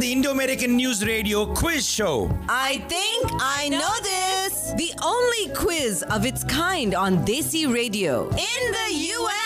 the Indo American News Radio quiz show. I think I know this. The only quiz of its kind on Desi Radio in the US.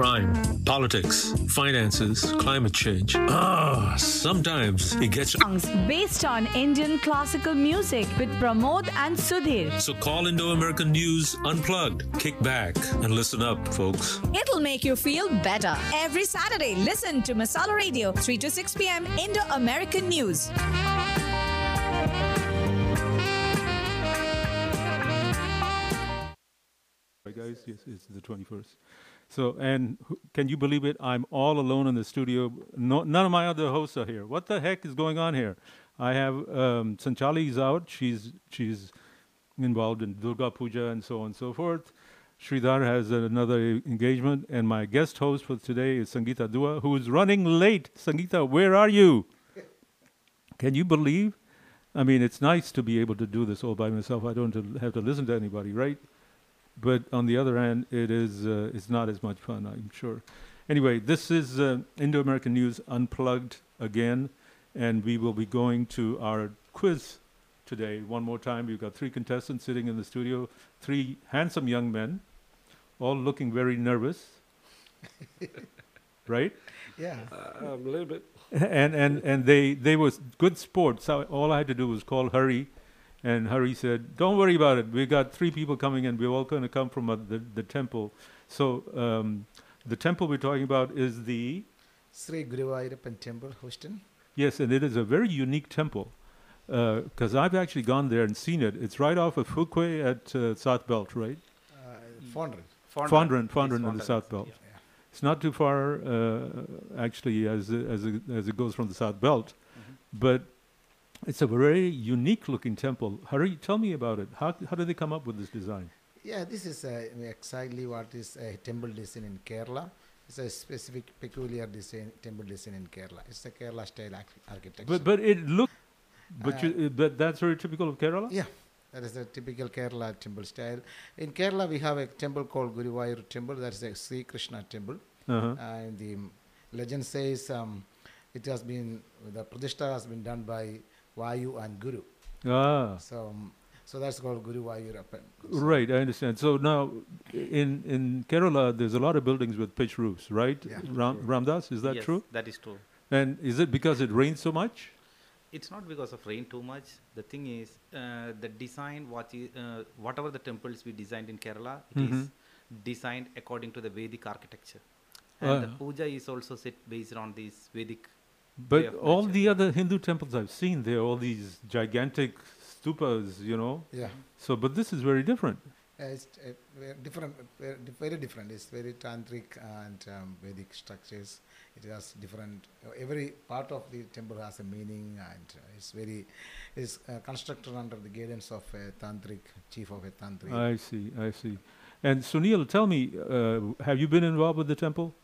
Crime, politics, finances, climate change. Ah, sometimes it gets. songs based on Indian classical music with Pramod and Sudhir. So call Indo American News Unplugged. Kick back and listen up, folks. It'll make you feel better. Every Saturday, listen to Masala Radio, 3 to 6 p.m. Indo American News. Right, guys, yes, it's the 21st. So, and can you believe it? I'm all alone in the studio. No, none of my other hosts are here. What the heck is going on here? I have um, Sanchali is out. She's she's involved in Durga Puja and so on and so forth. Sridhar has another engagement, and my guest host for today is Sangeeta Dua, who is running late. Sangeeta, where are you? Can you believe? I mean, it's nice to be able to do this all by myself. I don't have to listen to anybody, right? But on the other hand, it is uh, it's not as much fun, I'm sure. Anyway, this is uh, Indo-American News Unplugged again, and we will be going to our quiz today one more time. We've got three contestants sitting in the studio, three handsome young men, all looking very nervous, right? Yeah. a little bit. and and and they they was good sports. So all I had to do was call Hari, and Hari said, "Don't worry about it. We got three people coming in. We're all going to come from uh, the the temple." So um, the temple we're talking about is the Sri Guruvayurappan Temple, Houston. yes, and it is a very unique temple because I've actually gone there and seen it. It's right off of Fuqua at uh, South Belt, right? Uh, Fondren. Fondren, Fondren in the South Belt. Yeah. It's not too far, uh, actually, as it- as it, as it goes from the South Belt, but it's a very unique looking temple. Tell me about it. How how did they come up with this design? Yeah, this is uh, exactly what is a temple design in Kerala. It's a specific, peculiar design, temple design in Kerala. It's a Kerala style arch- architecture. But but it looked, but Uh, you, but that's very typical of Kerala. yeah, that is a typical Kerala temple style. In Kerala, we have a temple called Guruvayur Temple. That's a Sri Krishna temple. Uh-huh. and the legend says um, it has been the pradishta has been done by Vayu and Guru. Ah, So, um, so that's called Guru Vayurappan. right. I understand. So now, in in Kerala, there's a lot of buildings with pitch roofs, right? Yeah. Ram, Ramdas, is that yes, true? That is true. And is it because it rains so much? It's not because of rain too much. The thing is, uh, the design, what is, uh, whatever the temples we designed in Kerala, it is Mhm. designed according to the Vedic architecture. And the Ah. puja is also set based on this Vedic. Way But of all the yeah. other Hindu temples I've seen, they're all these gigantic stupas, you know. Yeah, So, but this is very different. uh, it's uh, very different, very, very different. It's very tantric and um, Vedic structures. It has different. Uh, every part of the temple has a meaning, and uh, it's very, it's uh, constructed under the guidance of a tantric chief of a tantric. I see, I see. And Sunil, tell me, uh, have you been involved with the temple?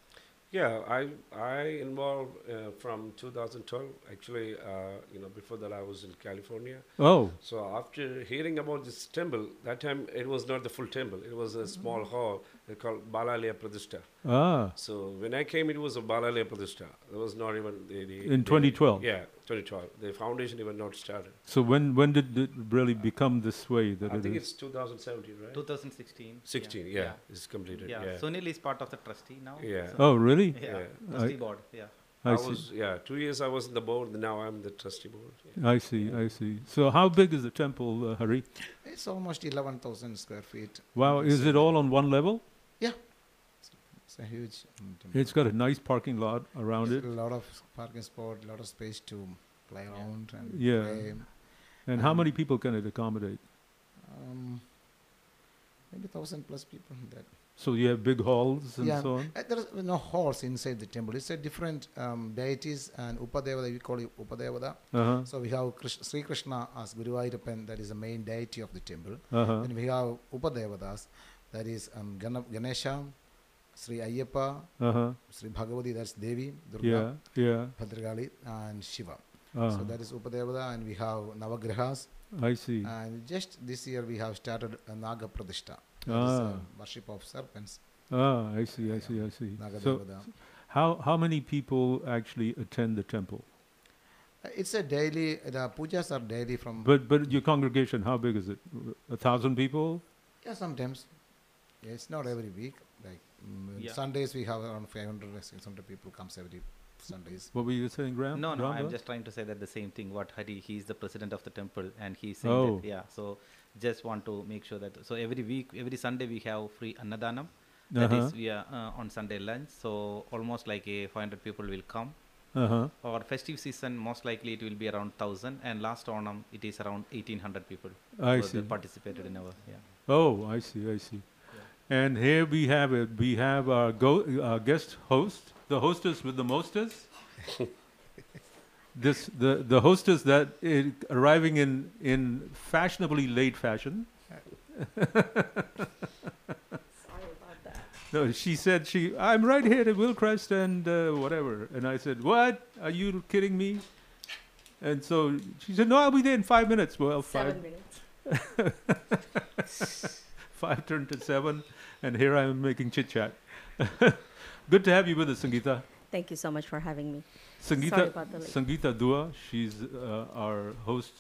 Yeah, I I involved uh, from 2012. Actually, uh, you know, before that I was in California. Oh, So after hearing about this temple, that time it was not the full temple. It was a small hall they called Balalaya Pradishta. ah, So when I came, it was a Balalaya Pradishta. There was not even the, the In the- 2012? Yeah, 2012. The foundation even not started. so when when did it really become this way that I it think is? it's 2017, right? 2016. 16. Yeah, it's completed. Yeah. Yeah. Sunil is part of the trustee now. Yeah. so- Oh, really? Yeah. Yeah. Trustee I- board. Yeah. I, I see. was yeah two years I was in the board. Now I'm the trustee board. Yeah. I see. I see. So how big is the temple, uh, Hari? It's almost 11,000 square feet. Wow, is it all on one level? It's a huge. It's got a nice parking lot around There's it. A lot of parking spot, a lot of space to play around and Yeah. play. And how um, many people can it accommodate? Um, maybe thousand plus people in that. So you have big halls and yeah, so on. uh, there is no halls inside the temple. It's a different um, deities and Upadevada. We call it Upadevada. Uh-huh. So we have Krish- Sri Krishna as Guru Ayappan, that is the main deity of the temple. Uh-huh. Then we have Upadevadas, that is um, Gana- Ganesha, Sri Ayyappa, Uh-huh. Sri Bhagavati, that's Devi, Durga, Yeah, yeah. Bhadrakali, and Shiva. Uh, So that is Upadevada, and we have Navagrahas. I see. And just this year we have started a Naga Pradishta, Ah. uh, worship of serpents, Ah, I see, I see, I see. Naga So, Devada. how how many people actually attend the temple? Uh, It's a daily, the pujas are daily from, But but your congregation, how big is it? A thousand people? yeah, sometimes. Yeah, it's not every week. Like Yeah. Sundays we have around 500 or 600 people comes every Sundays. What were you saying, Graham? No, no, I'm Graham? just trying to say that the same thing. What Hari, he is the president of the temple, and he's saying Oh. that, yeah. So just want to make sure that. So every week, every Sunday, we have free annadanam. That is, Uh-huh. we are uh, on Sunday lunch. So almost like a 500 people will come. Uh-huh. Our festive season, most likely it will be around 1000, and last Onam it is around 1800 people. I who see. participated in our yeah. Oh, I see, I see. And here we have it. We have our go, uh, guest host, the hostess with the mostess. this the the hostess that is arriving in in fashionably late fashion. Sorry about that. No, she said she. I'm right here at Wilcrest and uh, whatever. And I said, "What? Are you kidding me?" And so she said, "No, I'll be there in five minutes." Well, five Seven minutes. five turned to seven, and here I am making chit chat. Good to have you with us, Sangeeta. Thank you so much for having me. Sangeeta. Sangeeta Dua, she's uh, our host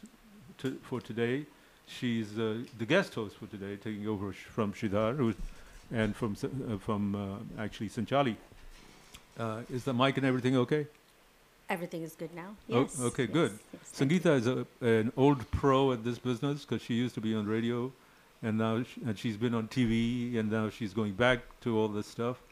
to, for today. She's uh, the guest host for today, taking over sh- from Sridhar, who's, and from uh, from uh, actually Sanchali. Uh, is the mic and everything okay? Everything is good now. Oh, Yes. okay, yes, good. yes. Sangeeta is a, an old pro at this business because she used to be on radio, and now sh- and she's been on TV, and now she's going back to all this stuff.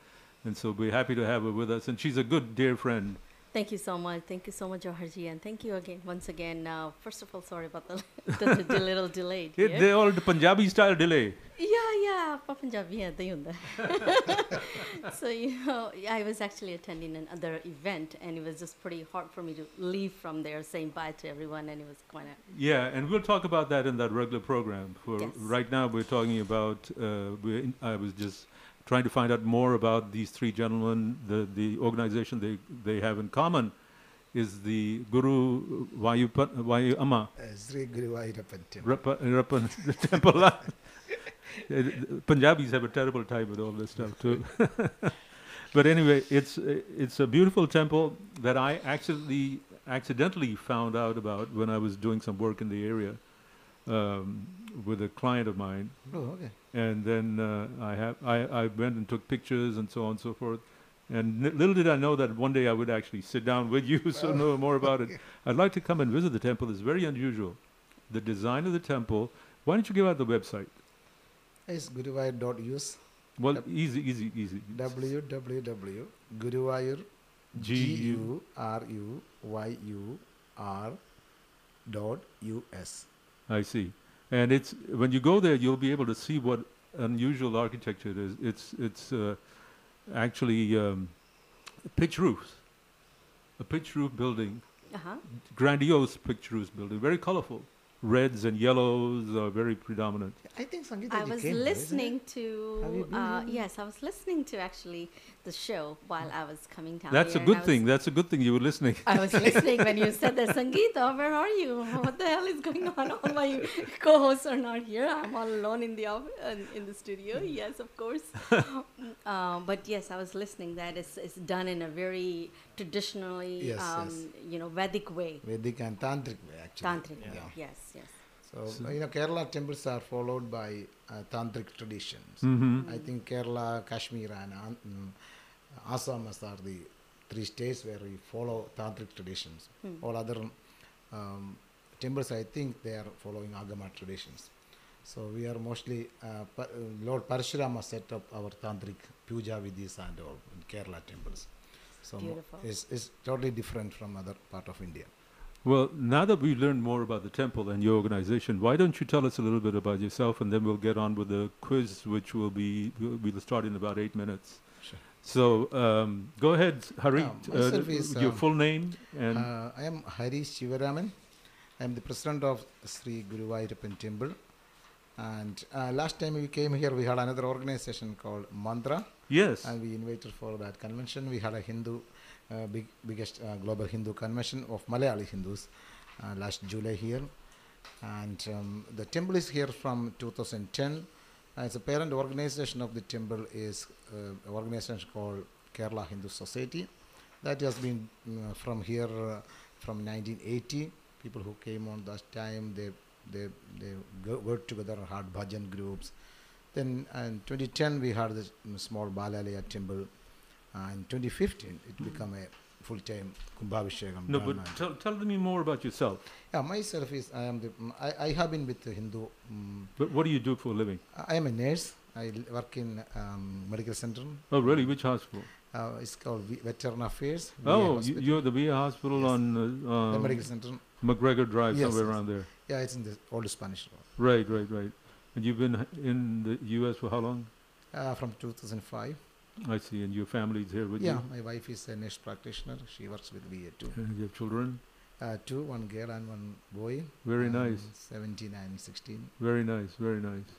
And so we're happy to have her with us, and she's a good dear friend. Thank you so much. Thank you so much, Joharji, and thank you again once again. Uh, first of all, sorry about the, the, the, little delay. Here. They all the Punjabi style delay. Yeah, yeah, Punjabi yeah, they unda. So you know, I was actually attending another event, and it was just pretty hard for me to leave from there, saying bye to everyone, and it was quite. A yeah, and we'll talk about that in that regular program. For yes. right now, we're talking about. Uh, we're in, I was just trying to find out more about these three gentlemen. The the organization they they have in common is the Guru Vayu Vayu Amma Uh, Sri Guru Ayappan temple. Rapa, Rapan Temple. Uh, Punjabis have a terrible time with all this stuff too. but anyway, it's it's a beautiful temple that I accidentally accidentally found out about when I was doing some work in the area um, with a client of mine, Oh, okay. and then uh, I have I, I went and took pictures and so on and so forth. And n- little did I know that one day I would actually sit down with you, so know more about it. I'd like to come and visit the temple. It's very unusual. The design of the temple. Why don't you give out the website? It's guruvayur.us. Well, Yep. easy, easy, easy. www. Guruvayur. G U R U Y U R dot US. I see. And it's when you go there, you'll be able to see what unusual architecture it is. It's it's uh, actually um, pitch roofs, a pitch roof building, uh-huh. grandiose pitch roof building, very colorful. Reds and yellows are very predominant. I think Sangeeta I ji was came there, isn't it? listening Have you to uh, yes, I was listening to actually the show while I was coming down. That's a here, and good I was- thing. That's a good thing you were listening. I was listening when you said that Sangeeta, where are you? What the hell is going on? All my co-hosts are not here. I'm all alone in the off- uh, in the studio. Yes, of course. um, but yes, I was listening. That it's, it's done in a very traditionally, Yes, um, yes. you know, Vedic way, Vedic and Tantric way, actually. tantric way. Yeah. Yes, yes. So, you know, Kerala temples are followed by uh, tantric traditions. Mm-hmm. I think Kerala, Kashmir, and An- Assam are the three states where we follow tantric traditions. All other um, temples, I think, they are following Agama traditions. So we are mostly uh, Pa- uh, Lord Parshurama set up our tantric puja vidhis and all in Kerala temples. So Beautiful. it's, it's totally different from other part of India. Well, now that we've learned more about the temple and your organization, why don't you tell us a little bit about yourself, and then we'll get on with the quiz, which will be we'll, we'll start in about eight minutes. So um, go ahead, Hari. Um, uh, is, your um, full name and Uh, I am Hari Shivaraman. I am the president of Sri Guru Guruvayurappan Temple. And uh, last time we came here, we had another organization called Mantra, yes, and we invited for that convention. We had a Hindu, uh, big, biggest uh, global Hindu convention of Malayali Hindus uh, last July here. And um, the temple is here from 2010. As a parent organization of the temple is uh, an organization called Kerala Hindu Society. That has been mm, from here uh, from 1980. People who came on that time, they they they worked together, had bhajan groups. Then in 2010 we had this mm, small Balalaya temple. Uh, in 2015 it became a full-time Kumbhabhishekam. no, but tell, tell me more about yourself. Yeah, myself is I am the mm, I, I have been with the Hindu. Um, But what do you do for a living? I am a nurse. I work in um, medical center. Oh, really? Which hospital? Uh, it's called V- Veteran Affairs. VA Oh, you, hospital. you're the VA hospital Yes. on uh, the um, medical center. McGregor Drive, Yes, somewhere yes. around there. Yeah, it's in the old Spanish Road. Right, right, right. And you've been in the U.S. for how long? Uh, from 2005. I see. And your family is here with yeah, you. Yeah, my wife is a nurse practitioner. She works with VA too. And you have children. Uh, two, one girl and one boy. Very nice. 17 and 16. Very nice, very nice.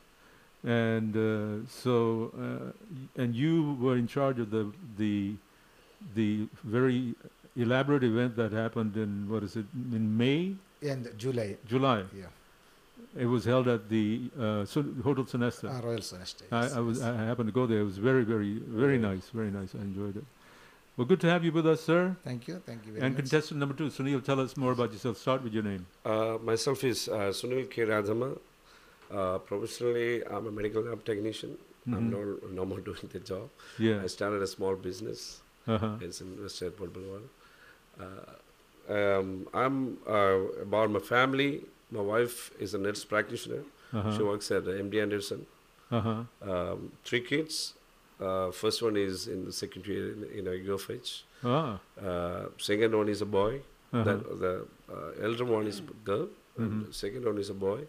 And uh, so, uh, and you were in charge of the the the very elaborate event that happened in what is it in May, And July. July. Yeah. It was held at the uh, Sun- Hotel Sonesta. Uh, Royal Celeste. I, I was I happened to go there. It was very very very nice, very nice. I enjoyed it. Well, good to have you with us, sir. Thank you. Thank you very And much. contestant number two, Sunil, tell us more about yourself. Start with your name. Uh, myself is uh, Sunil K. Radhamma. Uh, professionally, I'm a medical lab technician. I'm Mhm. no, no more doing the job. Yeah. I started a small business. Uh-huh. It's in West Airport Boulevard. Uh, um, I'm uh, about my family. My wife is a nurse practitioner. She Uh-huh. works at uh, MD Anderson. Uh-huh. Um, three kids. Uh, first one is in the secondary in, in a UFH. Ah. Uh, second one is a boy. Uh-huh. The, the uh, elder one is a girl. Mhm. second one is a boy.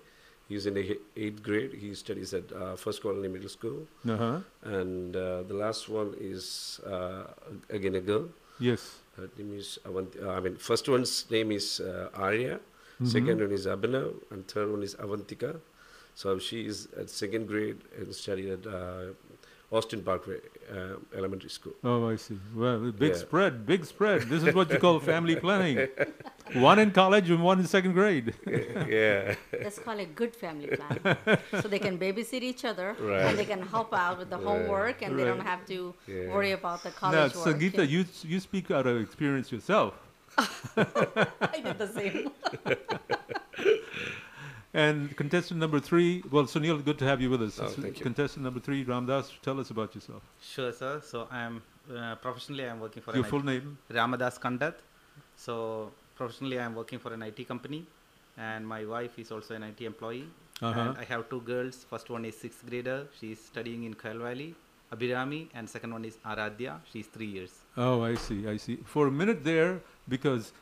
He's in the eighth grade. He studies at uh, First Colony Middle School. Uh-huh. And uh, the last one is uh, again a girl. Yes. Her name is Avanti. Uh, I mean, first one's name is uh, Arya. Mhm. Second one is Abhinav, and third one is Avantika. So she is at second grade and studied at uh, Austin Parkway uh, Elementary School. Oh, I see. Well, big Yeah. spread, big spread. This is what you call family planning. One in college and one in second grade. yeah. Let's call it good family plan. so they can babysit each other Right. and they can help out with the Right. homework and they don't have to Yeah. worry about the Now, college work. Sangeeta, you you speak out of experience yourself. I did the same. And contestant number three, well, Sunil, good to have you with us. Oh, thank you. Contestant number three, Ramdas, tell us about yourself. Sure, sir. So I'm uh, professionally I'm working for Your full IT name? Ramadas Kandath. So professionally I'm working for an IT company, and my wife is also an IT employee. Uh-huh. And I have two girls. First one is sixth grader. She's studying in Kyle Valley, Abhirami, and second one is Aradhya. She's three years. Oh, I see, I see. For a minute there, because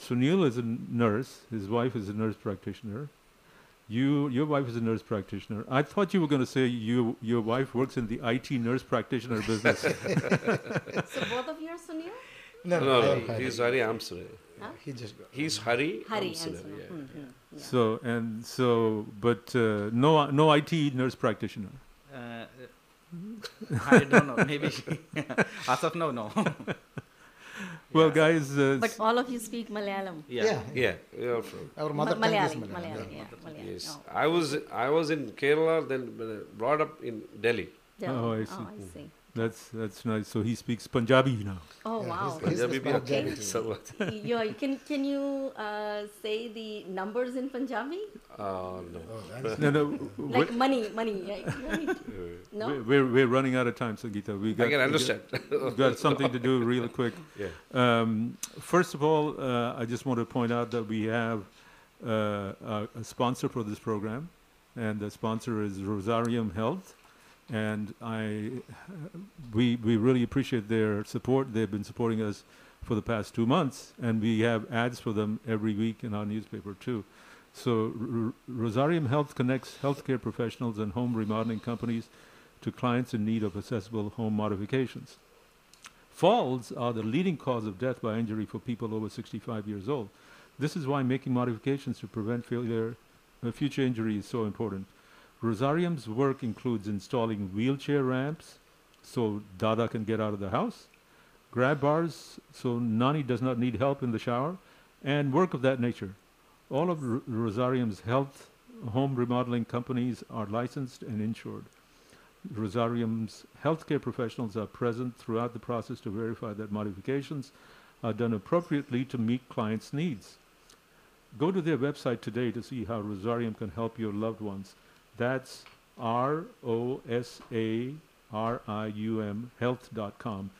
Sunil is a nurse, his wife is a nurse practitioner. You, your wife is a nurse practitioner. I thought you were going to say you, your wife works in the IT nurse practitioner business. so both of you are Sunil? No, I no, am Hari. he's Hari. I'm Sunil. Huh? He just got He's Hari. Hari I'm and Sunil. Sunil. Yeah. Mhm, yeah. so and so, but uh, no, no IT nurse practitioner. Uh, I don't know. Maybe she, as of now, no. Well, Yeah. guys, uh, But all of you speak Malayalam. Yeah. yeah. Yeah, we are from. Our Ma- mother tongue is Malayali, Malayalam. Malayali, yeah. yeah, Malayali. Yes, Oh, I was I was in Kerala, then uh, brought up in Delhi. yeah. Oh, I Oh. I see. That's that's nice. So he speaks Punjabi now. Oh, Yeah, wow. he's- he's Punjabi the Punjabi hai. too. So what? yeah, can can you uh, say the numbers in Punjabi? Uh, no. Oh, No, no, Like money, money, right? right? No. we're, we're we're running out of time, Sangeeta. We got I can we understand. got, we got something to do real quick. yeah. Um, first of all, uh, I just want to point out that we have uh, a, a sponsor for this program, and the sponsor is Rosarium Health, and I we we really appreciate their support. They've been supporting us for the past two months, and we have ads for them every week in our newspaper too. So R- Rosarium Health connects healthcare professionals and home remodeling companies to clients in need of accessible home modifications. Falls are the leading cause of death by injury for people over 65 years old. This is why making modifications to prevent failure, uh, future injury is so important. Rosarium's work includes installing wheelchair ramps so Dada can get out of the house, grab bars so Nani does not need help in the shower, and work of that nature. All of R- Rosarium's health home remodeling companies are licensed and insured. Rosarium's healthcare professionals are present throughout the process to verify that modifications are done appropriately to meet clients' needs. Go to their website today to see how Rosarium can help your loved ones. That's R O S A R I U M health.com.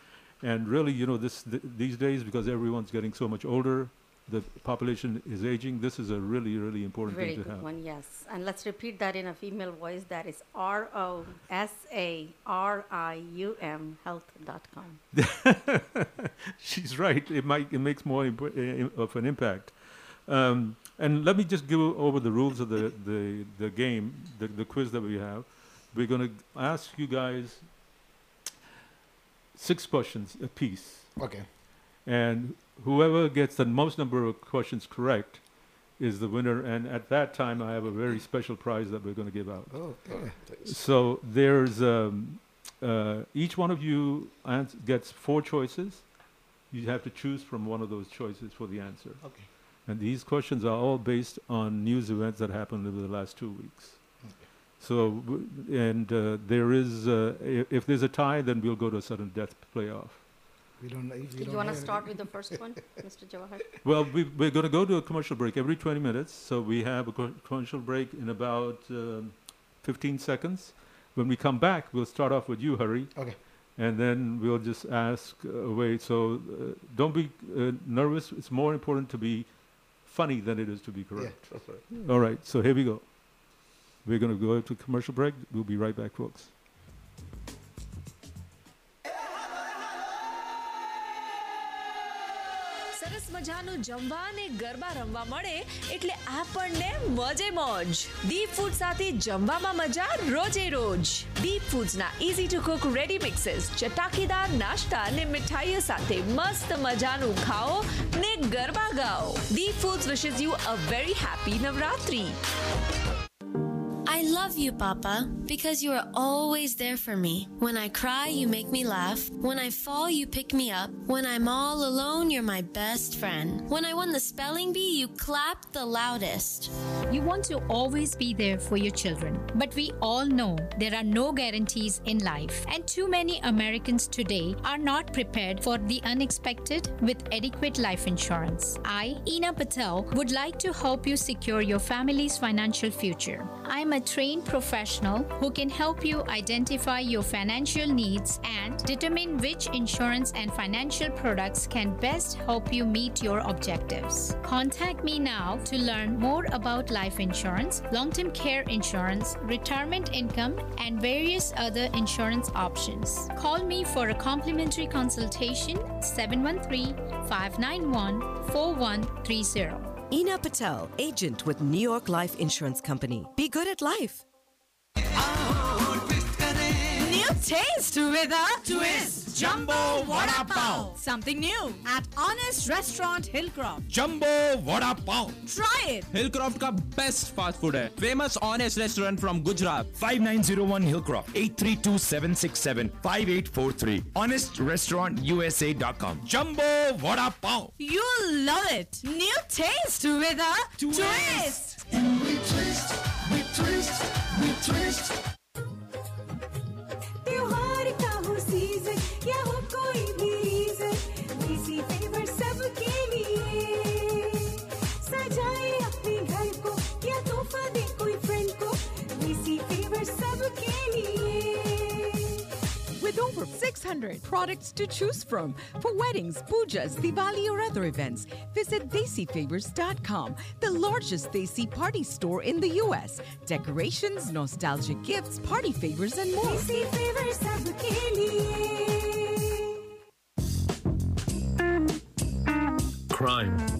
And really, you know, this th- these days because everyone's getting so much older, the population is aging. This is a really, really important Very thing to good have. one, yes. And let's repeat that in a female voice. That is R O S A R I U M health.com. She's right. It might it makes more imp- uh, of an impact. Um, and let me just give over the rules of the, the, the game, the, the quiz that we have. We're going to ask you guys six questions apiece. Okay. And whoever gets the most number of questions correct is the winner. And at that time, I have a very special prize that we're going to give out. Oh, okay. So there's um, uh, each one of you ans- gets four choices. You have to choose from one of those choices for the answer. Okay. And these questions are all based on news events that happened over the last two weeks. So, and uh, there is, uh, i- if there's a tie, then we'll go to a sudden death playoff. We don't we Do don't you want to start with the first one, Mr. Jawahar? Well, we, we're going to go to a commercial break every 20 minutes. So we have a commercial break in about um, 15 seconds. When we come back, we'll start off with you, Hari. Okay. And then we'll just ask uh, away. So uh, don't be uh, nervous. It's more important to be funny than it is to be correct. That's right. All right. So here we go. We're going to go to commercial break. We'll be right back, folks. મજાનું જમવા અને ગરબા રમવા મળે એટલે આપણને મજે મોજ. દીપ food સાથે જમવામાં મજા રોજે રોજ. Deep ફૂડ્સના easy to cook ready mixes ચટાકેદાર નાસ્તા અને મીઠાઈઓ સાથે મસ્ત મજાનું ખાઓ ને garba ગાઓ. Deep foods wishes you a very happy Navratri. Love you, Papa, because you are always there for me. When I cry, you make me laugh. When I fall, you pick me up. When I'm all alone, you're my best friend. When I won the spelling bee, you clapped the loudest. You want to always be there for your children, but we all know there are no guarantees in life, and too many Americans today are not prepared for the unexpected with adequate life insurance. I, Ina Patel, would like to help you secure your family's financial future. I'm a trained professional who can help you identify your financial needs and determine which insurance and financial products can best help you meet your objectives. Contact me now to learn more about life insurance, long term care insurance, retirement income, and various other insurance options. Call me for a complimentary consultation 713 591 4130. Ina Patel, agent with New York Life Insurance Company. Be good at life. New taste with a twist. Jumbo Vada Pav. Something new at Honest Restaurant Hillcroft. Jumbo Vada Pav. Try it. Hillcroft का best fast food है. Famous Honest restaurant from Gujarat. 5901 Hillcroft 8327675843. HonestRestaurantUSA.com. Jumbo Vada Pav. You'll love it. New taste with a twist. twist. And we twist, we twist, we twist. over 600 products to choose from for weddings, pujas, Diwali, or other events. Visit DesiFavors.com, the largest Desi party store in the U.S. Decorations, nostalgic gifts, party favors, and more. Desi Favors. Crime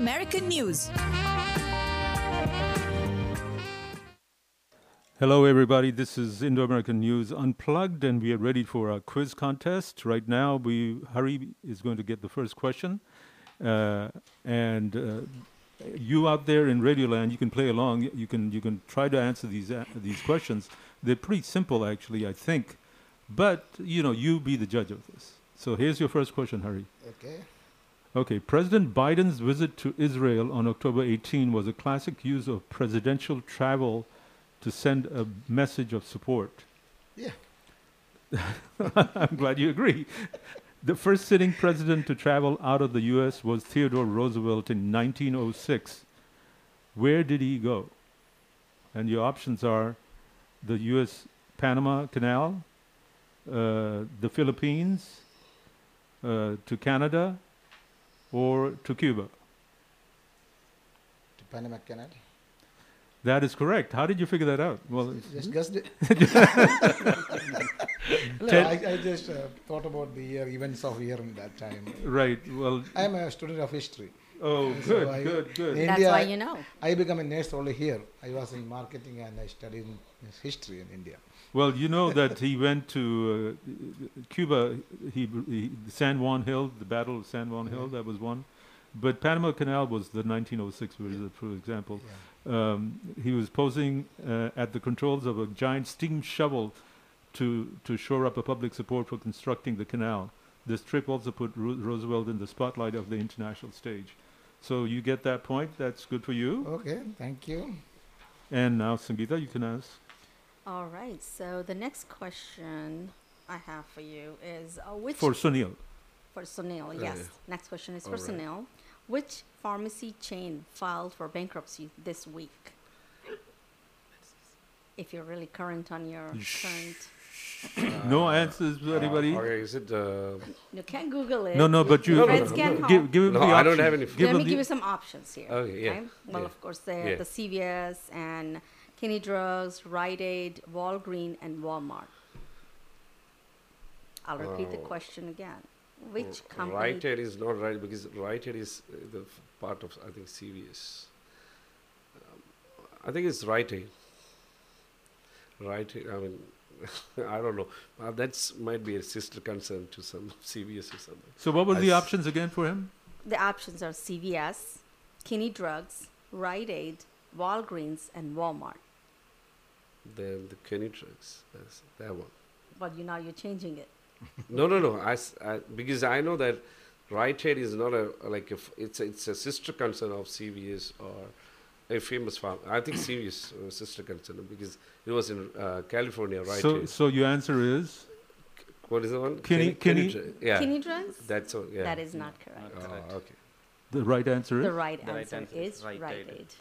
News. Hello, everybody. This is Indo American News Unplugged, and we are ready for our quiz contest. Right now, we Hari is going to get the first question, uh, and uh, you out there in Radioland, you can play along. You can you can try to answer these a- these questions. They're pretty simple, actually, I think. But you know, you be the judge of this. So here's your first question, Hari. Okay. Okay, President Biden's visit to Israel on October 18 was a classic use of presidential travel to send a message of support. Yeah. I'm glad you agree. The first sitting president to travel out of the U.S. was Theodore Roosevelt in 1906. Where did he go? And your options are the U.S. Panama Canal, uh, the Philippines, uh, to Canada, or to Cuba. To Panama Canal. That is correct. How did you figure that out? Well, Just guessed it. no, I, I just uh, thought about the year, events of year in that time. Right. Well, I am a student of history. Oh, So good, I- good, good. in That's India, why you know. I became a nurse only here. I was in marketing and I studied history in India. Well, you know that he went to uh, Cuba. He, he San Juan Hill, the Battle of San Juan Hill, that was one. But Panama Canal was the 1906, visit, for example. Um, he was posing uh, at the controls of a giant steam shovel to to shore up a public support for constructing the canal. This trip also put Ro- Roosevelt in the spotlight of the international stage. So you get that point. That's good for you. Okay, thank you. And now, Sangeeta, you can ask. All right. So the next question I have for you is uh, which For Sunil. For Sunil, yes. yeah. Next question is for All right. Sunil. Which pharmacy chain filed for bankruptcy this week? If you're really current on your current. No answers, anybody? Okay, is it? Uh, You can't Google it. No, no, but you- Your No, no, friends no, can no. help. Give- give him No, the I don't have any- Give Let him me the- give you some options here. Okay, yeah, Well, yeah, of course, the, yeah. the CVS and Kinney Drugs, Rite Aid, Walgreen, and Walmart. I'll repeat the Oh. question again. Which Oh, company? Rite Aid is not right because Rite Aid is uh, the f- part of I think CVS. Um, I think it's Rite Aid. Rite Aid. I mean, I don't know. Uh, that's might be a sister concern to some CVS or something. So what were I the s- options again for him? The options are CVS, Kinney Drugs, Rite Aid, Walgreens, and Walmart. Then the Kinney drugs. That's that one. But you now you're changing it. no, no, no. I, s- I- because I know that Rite Aid is not a like a, f- it's a, it's a sister concern of CVS or a famous farm. I think CVS was sister concern because it was in uh, California. Right So, Aid. so your answer is What is the one? Kinney- Kinney- dru- yeah. Kinney Drugs? That's all. Yeah. That is not correct. Oh, okay. the right answer is. The right The right answer answer is is Rite Rite Aid. Aid.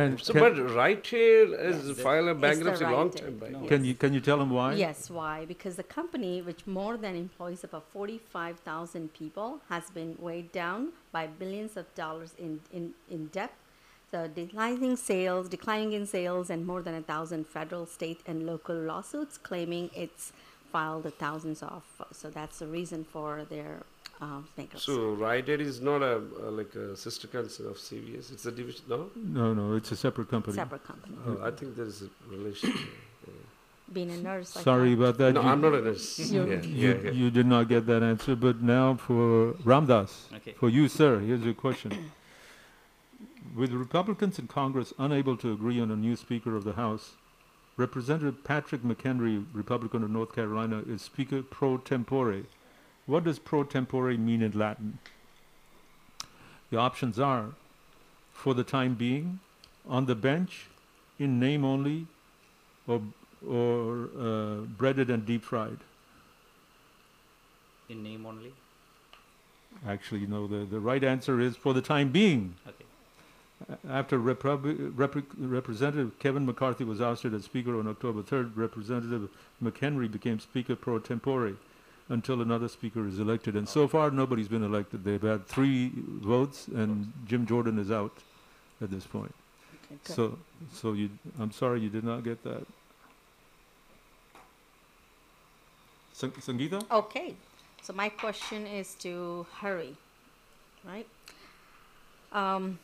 And so, but Rite Aid has Yes. filed a It's the bankruptcy long Rite time back. No. Can you can you tell them why? Yes, why? Because the company, which more than employs about 45,000 people, has been weighed down by billions of dollars in, in, in debt. So declining sales, declining in sales, and more than a thousand federal, state, and local lawsuits claiming it's filed thousands of. So that's the reason for their um, bankruptcy. So Rite Aid is not a, uh like a sister concern of CVS. It's a division. No. No, no, it's a separate company. Separate company. Oh, I think there is a relation. Being a nurse. Like Sorry that. about that. No, You- I'm not a nurse. You- Yeah, You, yeah, yeah. you did not get that answer, but now for Ramdas, Okay. for you, sir, here's your question. With Republicans in Congress unable to agree on a new Speaker of the House, Representative Patrick McHenry, Republican of North Carolina, is Speaker pro tempore. What does pro tempore mean in Latin? The options are for the time being, on the bench, in name only, or, or uh, breaded and deep fried. In name only. Actually, no. The, the right answer is for the time being. Okay. After Repub- Rep- Representative Kevin McCarthy was ousted as Speaker on October 3rd, Representative McHenry became Speaker pro tempore until another Speaker is elected. And so far, nobody's been elected. They've had three votes, and Jim Jordan is out at this point. Okay. So, so you, I'm sorry you did not get that. Sang- Sangeeta? Okay, so my question is to Hari, right? Um,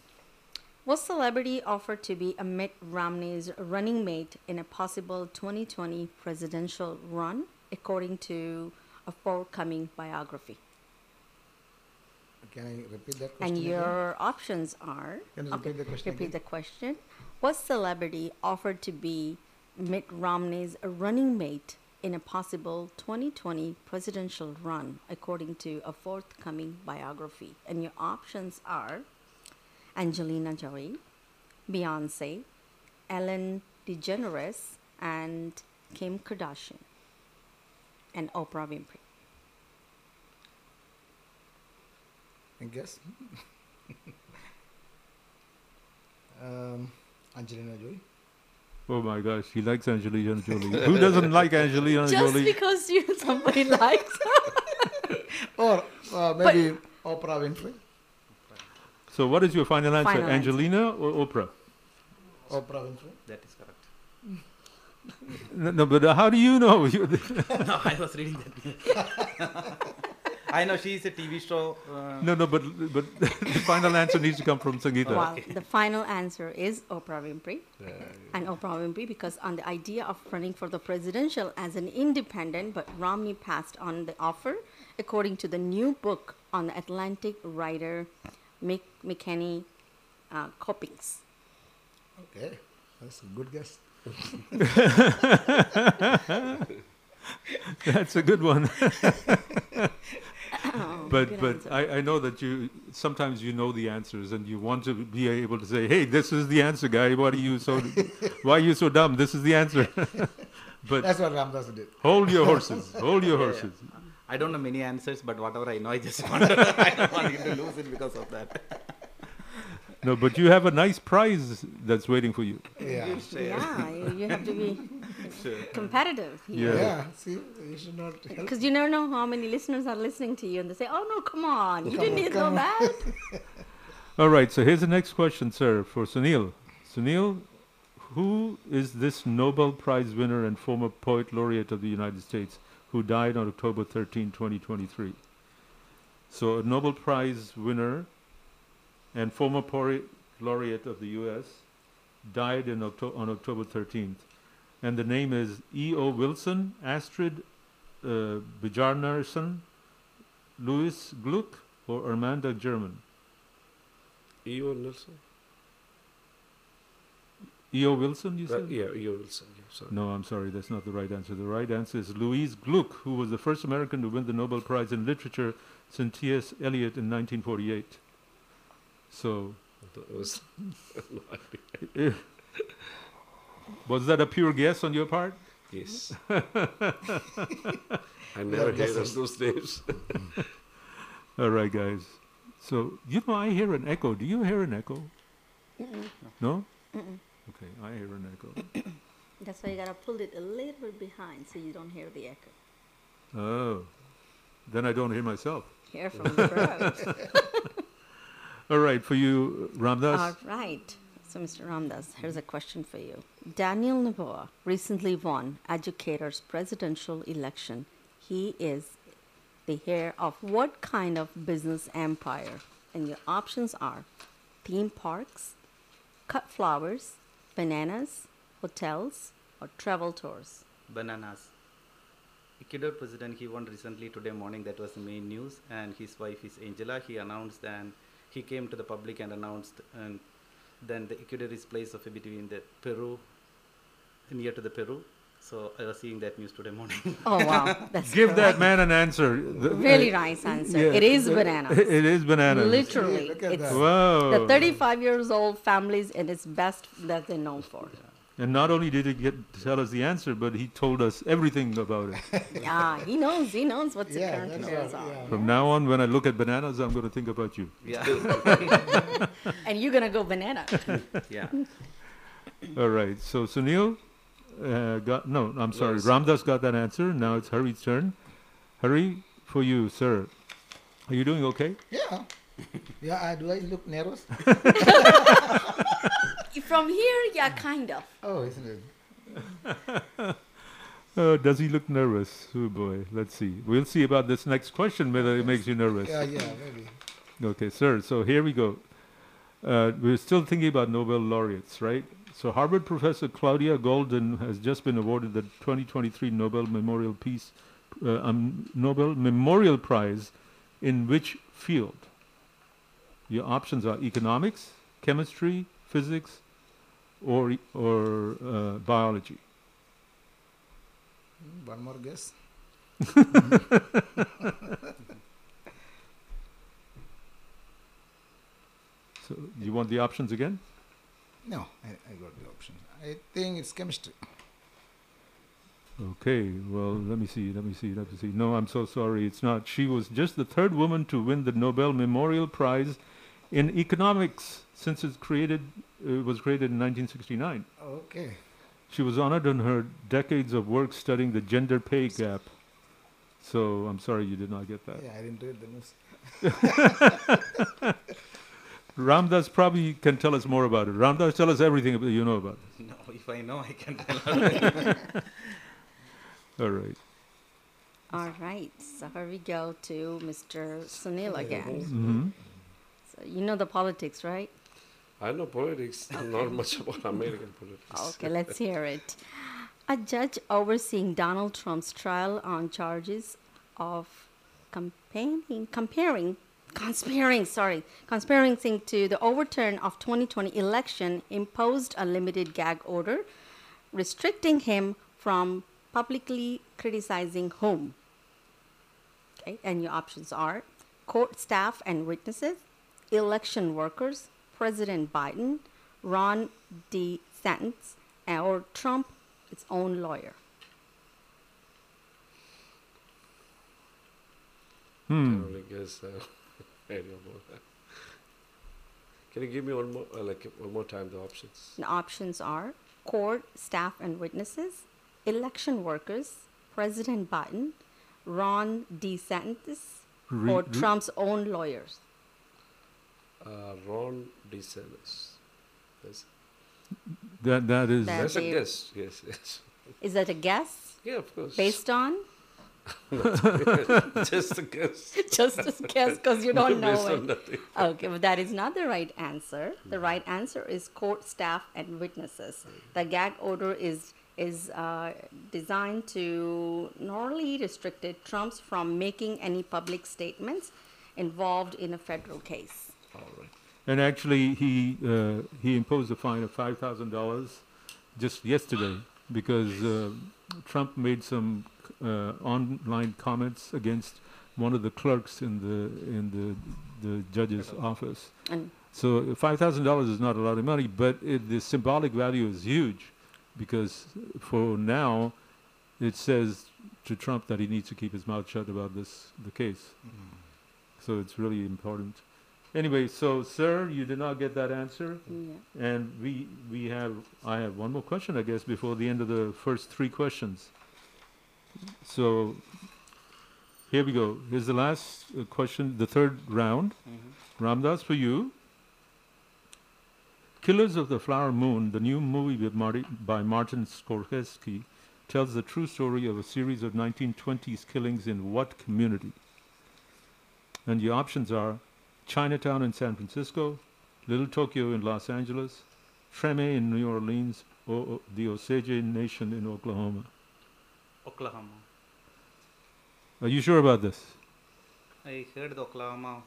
was celebrity offered to be a Mitt Romney's running mate in a possible 2020 presidential run, according to a forthcoming biography? Can I repeat that question? And again? your options are. Can you repeat the question Repeat again? the question. Was celebrity offered to be Mitt Romney's running mate in a possible 2020 presidential run, according to a forthcoming biography? And your options are Angelina Jolie, Beyonce, Ellen DeGeneres, and Kim Kardashian, and Oprah Winfrey. I guess. um, Angelina Jolie. Oh my gosh, he likes Angelina Jolie. Who doesn't like Angelina Just Jolie? Just because you somebody likes. Her. or uh, maybe Oprah Winfrey. So, what is your final answer? Final answer. Angelina or Oprah? Oprah Winfrey. That is correct. No, no but uh, how do you know? No, I was reading that. I know she is a TV show. Uh, no, no, but but the final answer needs to come from Sangeeta. Well, the final answer is Oprah Winfrey. And Oprah Winfrey, because on the idea of running for the presidential as an independent, but Romney passed on the offer, according to the new book on the Atlantic writer Mick McKinney uh, Coppins. Okay, that's a good guess. That's a good one. but good but answer. I, I know that you sometimes you know the answers and you want to be able to say, hey, this is the answer, guy. What are you so why are you so dumb? This is the answer. but That's what Ramdas did. hold your horses. Hold your Yeah, yeah. Horses. I don't know many answers, but whatever I know, I just want to, I don't want you to lose it because of that. No, but you have a nice prize that's waiting for you. Yeah. Yeah, you, you have to be Sure. competitive Yeah. here. Yeah, see, you should not. Because you never know how many listeners are listening to you and they say, oh no, come on, you Come didn't on, need to come know that. All right, so here's the next question, sir, for Sunil. Sunil, who is this Nobel Prize winner and former poet laureate of the United States who died on October 13, 2023? So, a Nobel Prize winner and former laureate of the U.S. died in Octo- on October 13th. And the name is E.O. Wilson, Astrid uh, Bjarnason, Louis Gluck, or Amanda Gorman. E.O. Wilson? E.O. Wilson, you Uh, yeah, E.O. Wilson. Yeah, sorry. No, I'm sorry, that's not the right answer. The right answer is Louise Gluck, who was the first American to win the Nobel Prize in Literature since T.S. Eliot in 1948. So, That was no idea. eh, was that a pure guess on your part? Yes. I never heard of those names. All right, guys. So, you know, I hear an echo. Do you hear an echo? Mm-mm. No? Mm-mm. Okay, I hear an echo. That's why you gotta pull it a little bit behind so you don't hear the echo. Oh, then I don't hear myself. Hear from the crowd. All right, for you, Ramdas. All right. So, Mr. Ramdas, here's a question for you. Daniel Noboa recently won Ecuador's presidential election. He is the heir of what kind of business empire? And your options are theme parks, cut flowers, bananas, hotels, or travel tours. Bananas. Ecuador president, he won recently today morning. That was the main news. And his wife is Angela. He announced and he came to the public and announced. And then the Ecuador is place of between the Peru, near to the Peru. So I was seeing that news today morning. Oh, wow. That's Give that man an answer. The- Really uh, nice answer. yeah, It is bananas. It is bananas. Literally. look at It's that. Wow. the 35 years old families and it's best that they're known for. And not only did he get to tell us the answer, but he told us everything about it. Yeah, he knows. He knows what's the Yeah, current affairs right, are. yeah. From now on, when I look at bananas, I'm going to think about you. Yeah. and you're gonna go banana. Yeah. All right. So Sunil uh, got no. I'm sorry. Yes. Ramdas got that answer. Now it's Hari's turn. Hari, for you, sir. Are you doing okay? Yeah. Yeah, I, do I look nervous? From here, yeah, kind of. Oh, isn't it? Uh, does he look nervous? Oh boy. Let's see. We'll see about this next question whether it makes you nervous. Yeah, yeah, maybe. Okay, sir. So here we go. Uh, we're still thinking about Nobel laureates, right? So Harvard professor Claudia Goldin has just been awarded the 2023 Nobel Memorial Peace uh, um, Nobel Memorial Prize in which field? Your options are economics, chemistry, physics, or or uh, biology. One more guess. So do you want the options again? No, I, I got the options. I think it's chemistry. Okay, well, let me see, let me see, let me see. No, I'm so sorry, it's not. She was just the third woman to win the Nobel Memorial Prize in economics since it's created, it was created in 1969. Okay. She was honored on her decades of work studying the gender pay gap. So I'm sorry you did not get that. Yeah, I didn't read the news. Ramdas probably can tell us more about it. Ramdas, tell us everything about you know about it. No, if I know, I can tell. All right. All right, so here we go to Mr. Sunil again. Mhm. You know the politics, right? I know politics, not much about American politics. Oh, okay, let's hear it. A judge overseeing Donald Trump's trial on charges of campaigning, comparing, conspiring, sorry, conspiring to the overturn of 2020 election imposed a limited gag order restricting him from publicly criticizing whom. Okay, and your options are court staff and witnesses, election workers, President Biden, Ron DeSantis, or Trump, its own lawyer. I Hmm. don't really guess uh, idea about that. Can you give me one more, uh, like one more time the options? The options are court staff and witnesses, election workers, President Biden, Ron DeSantis, Re- or re- Trump's own lawyers. Uh, Ron DeSantis. That's, That that is That that's a guess. Yes, yes. Is that a guess? Yeah, of course. Based on? Just a guess. Just a guess because you don't know Based on it. nothing. Okay, but that is not the right answer. The right answer is court staff and witnesses. The gag order is is uh, designed to normally restricted Trump's from making any public statements involved in a federal case. All right. And actually, he uh, he imposed a fine of five thousand dollars just yesterday because uh, Trump made some uh, online comments against one of the clerks in the in the the judge's office. And So five thousand dollars is not a lot of money, but it, the symbolic value is huge because for now it says to Trump that he needs to keep his mouth shut about this the case. So it's really important. Anyway, so sir, you did not get that answer, Yeah. and we we have I have one more question, I guess, before the end of the first three questions. So here we go. Here's the last uh, question, the third round. Ramdas, for you. Killers of the Flower Moon, the new movie with Marty, by Martin Scorsese, tells the true story of a series of 1920s killings in what community? And your options are Chinatown in San Francisco, Little Tokyo in Los Angeles, Treme in New Orleans, or the Osage Nation in Oklahoma. Oklahoma. Are you sure about this? I heard the Oklahoma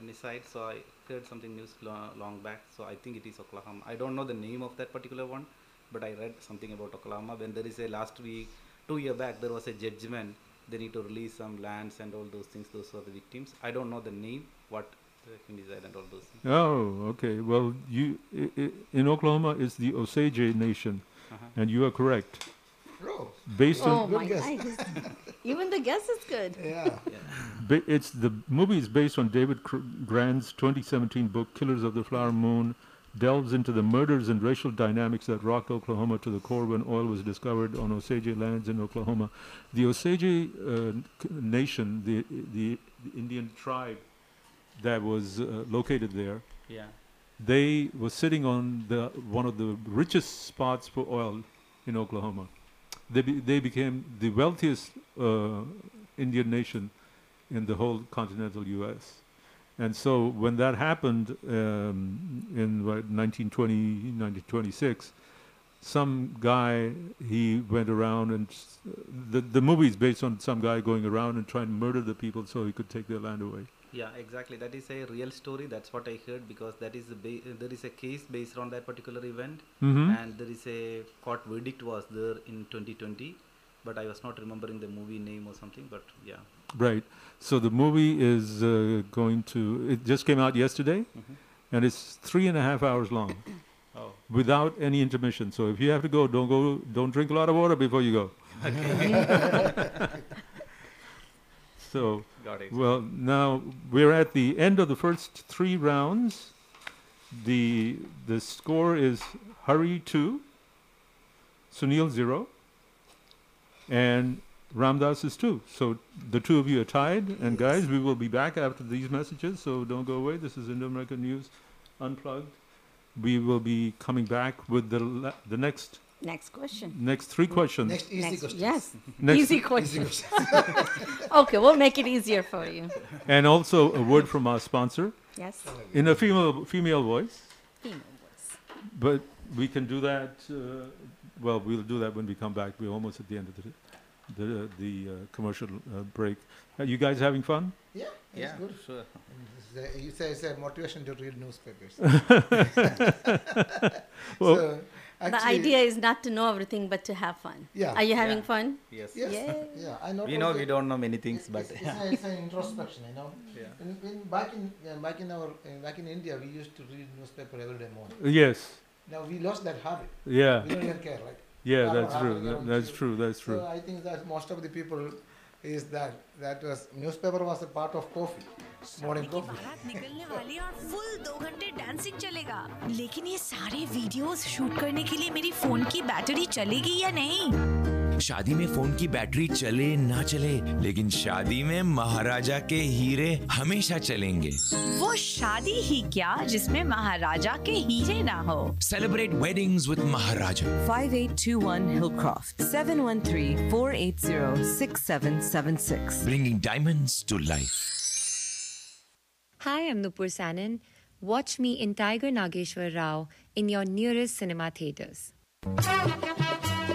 on the side, so I heard something news lo- long back. So I think it is Oklahoma. I don't know the name of that particular one, but I read something about Oklahoma. When there is a last week, two year back, there was a judgment. They need to release some lands and all those things. Those were the victims. I don't know the name. What King's Island, all those. things. Oh, okay. Well, you i- i- in Oklahoma it's the Osage Nation, Uh-huh. and you are correct. Oh. Based oh on my goodness. Even the guess is good. Yeah. Ba- it's the movie is based on David Cr- Grann's 2017 book Killers of the Flower Moon delves into the murders and racial dynamics that rocked Oklahoma to the core when oil was discovered on Osage lands in Oklahoma. The Osage uh, nation, the, the the Indian tribe that was uh, located there, Yeah. they were sitting on the one of the richest spots for oil in Oklahoma. They be, they became the wealthiest uh, Indian nation in the whole continental U.S. And so when that happened um, in what, 1920, 1926, some guy he went around and the the movie is based on some guy going around and trying to murder the people so he could take their land away. Yeah, exactly. That is a real story. That's what I heard because that is ba- there is a case based on that particular event, Mhm. and there is a court verdict was there in 2020, but I was not remembering the movie name or something. But yeah, Right. So the movie is uh, going to. It just came out yesterday, Mhm. and it's three and a half hours long, Oh. without any intermission. So if you have to go, don't go. Don't drink a lot of water before you go. so. Got it. Well, now we're at the end of the first three rounds. The the score is Hari two, Sunil zero, and Ramdas is two. So the two of you are tied. And guys, we will be back after these messages. So don't go away. This is Indo American News Unplugged. We will be coming back with the la- the next Next question. next three questions. Next easy Next- questions. Yes. Next- Easy Easy question. okay, we'll make it easier for you. And also a word from our sponsor. Yes. In a female female voice. Female voice. But we can do that. Uh, well, we'll do that when we come back. We're almost at the end of the the, the uh, commercial uh, break. Are you guys having fun? Yeah, it's Yeah, good. sure. And a- You say it's a motivation to read newspapers. Well- so, the actually- idea is not to know everything, but to have fun. Yeah. Are you having Yeah. fun? Yes. Yes. Yay. Yeah, I know. We know we don't know many things, but It's, it's, a, it's an introspection, you know. Yeah. In, in back in yeah, back in our uh, back in India, we used to read newspaper every day morning. Yes. Now we lost that habit. Yeah. We don't even care, right? Yeah, Our that's habit, true. our That- that's issue. true. That's true. So I think that most of the people is that that was newspaper was a part of coffee, coffee. बारात निकलने वाली और full दो घंटे dancing चलेगा। लेकिन ये सारे वीडियोस शूट करने के लिए मेरी फ़ोन की बैटरी चलेगी या नहीं? शादी में फ़ोन की बैटरी चले ना चले लेकिन शादी में महाराजा के हीरे हमेशा चलेंगे। वो शादी ही क्या जिसमें महाराजा के हीरे ना हो? Celebrate weddings with Maharaja. 5821 Hillcroft, 713 480 6776. bringing diamonds to life Hi, I'm Nupur Sanan. Watch me in Tiger Nageshwar Rao in your nearest cinema theaters.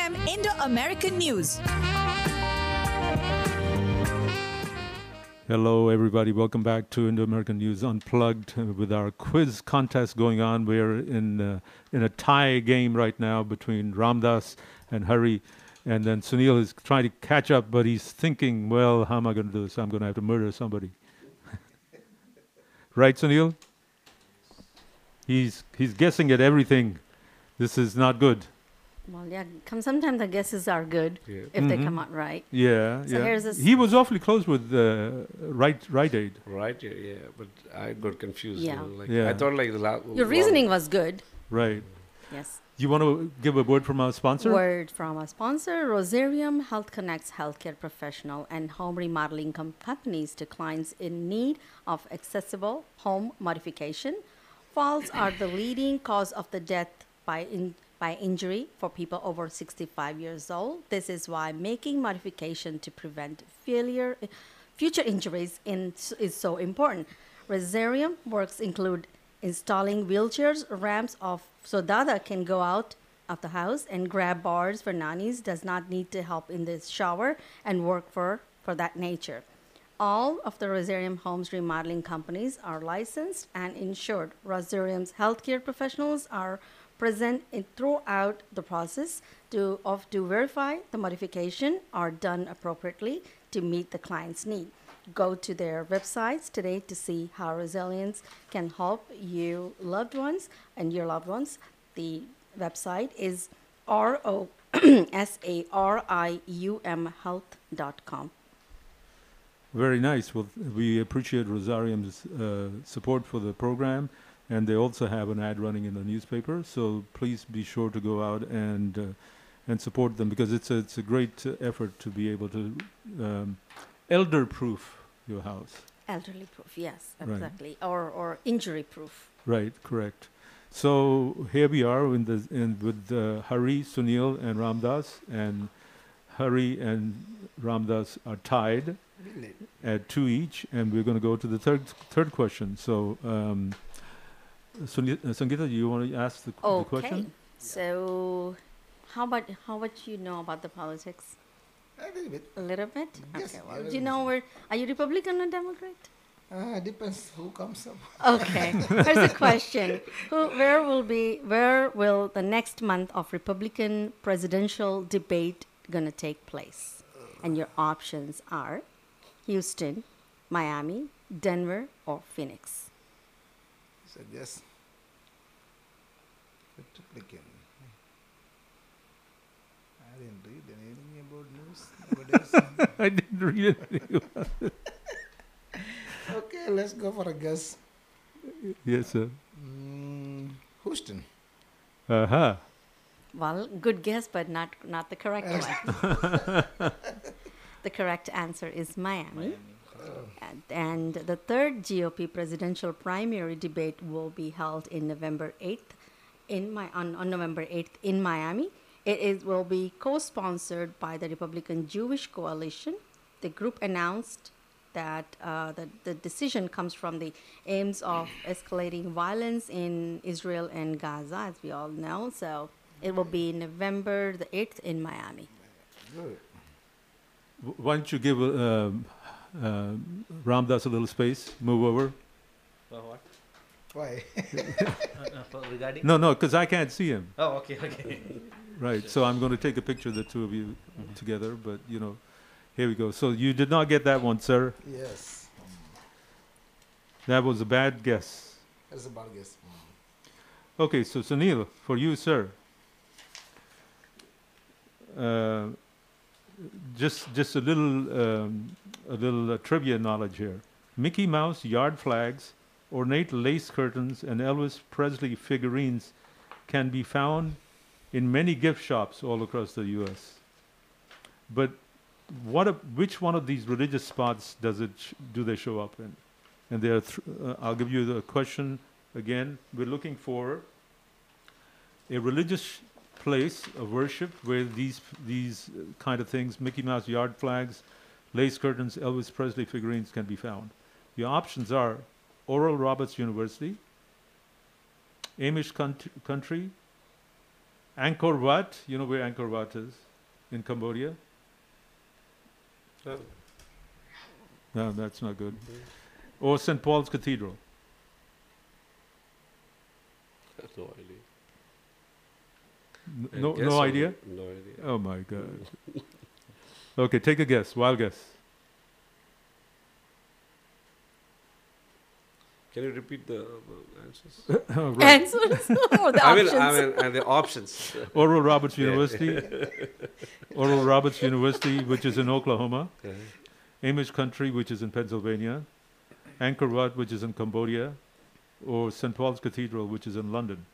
Indo American News. Hello, everybody. Welcome back to Indo American News Unplugged with our quiz contest going on. We're in uh, in a tie game right now between Ramdas and Hari, and then Sunil is trying to catch up, but he's thinking, "Well, how am I going to do this? I'm going to have to murder somebody." right, Sunil? He's he's guessing at everything. This is not good. Well, yeah. Come, sometimes the guesses are good Yeah. if they Mhm. come out right. Yeah, So yeah. here's this. He was awfully close with uh, right Rite Aid. Right, yeah, yeah, but I got confused. Yeah. You know, like, Yeah. I thought like the last. Your reasoning was good. Right. Yes. You want to give a word from our sponsor? Word from our sponsor, Rosarium Health connects healthcare professional and home remodeling companies to clients in need of accessible home modification. Falls are the leading cause of the death by in, by injury for people over 65 years old. This is why making modification to prevent failure, future injuries in, is so important. Rosarium works include installing wheelchairs, ramps of so Dada can go out of the house and grab bars for nannies does not need to help in the shower and work for for that nature. All of the Rosarium Homes remodeling companies are licensed and insured. Rosarium's healthcare professionals are present throughout the process to, of to verify the modification are done appropriately to meet the client's need. Go to their websites today to see how resilience can help you loved ones and your loved ones. The website is R O S A R I U M health.com. Very nice. Well, we appreciate Rosarium's uh, support for the program, and they also have an ad running in the newspaper. So please be sure to go out and uh, and support them because it's a, it's a great uh, effort to be able to um, elder-proof your house. Elderly proof, yes, Right. exactly. Or, or injury proof. Right, correct. So here we are in the in with uh, Hari, Sunil, and Ramdas, and Hari and Ramdas are tied Really? at two each, and we're going to go to the third third question. So, um, Suni- uh, Sangeeta, you want to ask the, the Okay. question? So, how about how much you know about the politics? A little bit. A little bit. Yes, okay. Well, do you know where? Are you Republican or Democrat? Uh, depends who comes up. Okay. Here's the question: Who, where will be, where will the next month of Republican presidential debate gonna take place? And your options are Houston, Miami, Denver, or Phoenix. So yes. Republican. I didn't read anything about news. I didn't read anything about it. okay, let's go for a guess. Yes, sir. Mm, Houston. Uh huh. Well, good guess, but not not the correct one. the correct answer is Miami. And, and the third GOP presidential primary debate will be held in November 8th in my on, on November 8th in Miami. It is, will be co-sponsored by the Republican Jewish Coalition. The group announced that uh, the, the decision comes from the aims of escalating violence in Israel and Gaza, as we all know. So it will be November the 8th in Miami. Good. Why don't you give uh, um, uh, Ramdas a little space? Move over. For what? Why? Uh, for regarding? No, no, because I can't see him. Oh, okay, okay. Right. So I'm going to take a picture of the two of you together. But you know, here we go. So you did not get that one, sir. yes. That was a bad guess. That's a bad guess. Okay, so Sunil, for you, sir. Uh, just just a little um, a little uh, trivia knowledge here. Mickey Mouse yard flags, ornate lace curtains, and Elvis Presley figurines can be found in many gift shops all across the U.S. But what a, which one of these religious spots does it sh- do they show up in? And there, th- uh, I'll give you the question again. We're looking for a religious place of worship where these these uh, kind of things, Mickey Mouse yard flags, lace curtains, Elvis Presley figurines, can be found. Your options are Oral Roberts University, Amish country, Angkor Wat. You know where Angkor Wat is in Cambodia. No, that's not good. Or St. Paul's Cathedral. no idea. N- I No, no idea. no idea. Oh my God. okay, take a guess. Wild guess. Can you repeat the uh, answers? Right. Answers or the I mean, options? I mean, and the options. Oral Roberts University, Oral Roberts University, which is in Oklahoma, Yeah. Amish Country, which is in Pennsylvania, Angkor Wat, which is in Cambodia, or St. Paul's Cathedral, which is in London.